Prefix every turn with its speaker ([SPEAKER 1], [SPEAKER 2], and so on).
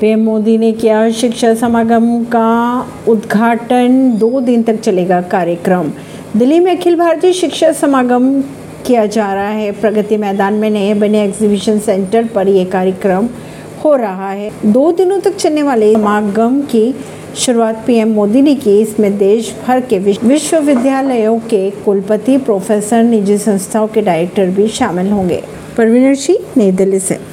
[SPEAKER 1] PM Modi ने किया शिक्षा समागम का उद्घाटन। दो दिन तक चलेगा कार्यक्रम। दिल्ली में अखिल भारतीय शिक्षा समागम किया जा रहा है। प्रगति मैदान में नए बने एग्जीबिशन सेंटर पर यह कार्यक्रम हो रहा है। दो दिनों तक चलने वाले समागम की शुरुआत पीएम मोदी ने की। इसमें देश भर के विश्वविद्यालयों के कुलपति, प्रोफेसर, निजी संस्थाओं के डायरेक्टर भी शामिल होंगे। परवीनर सिंह, नई दिल्ली से।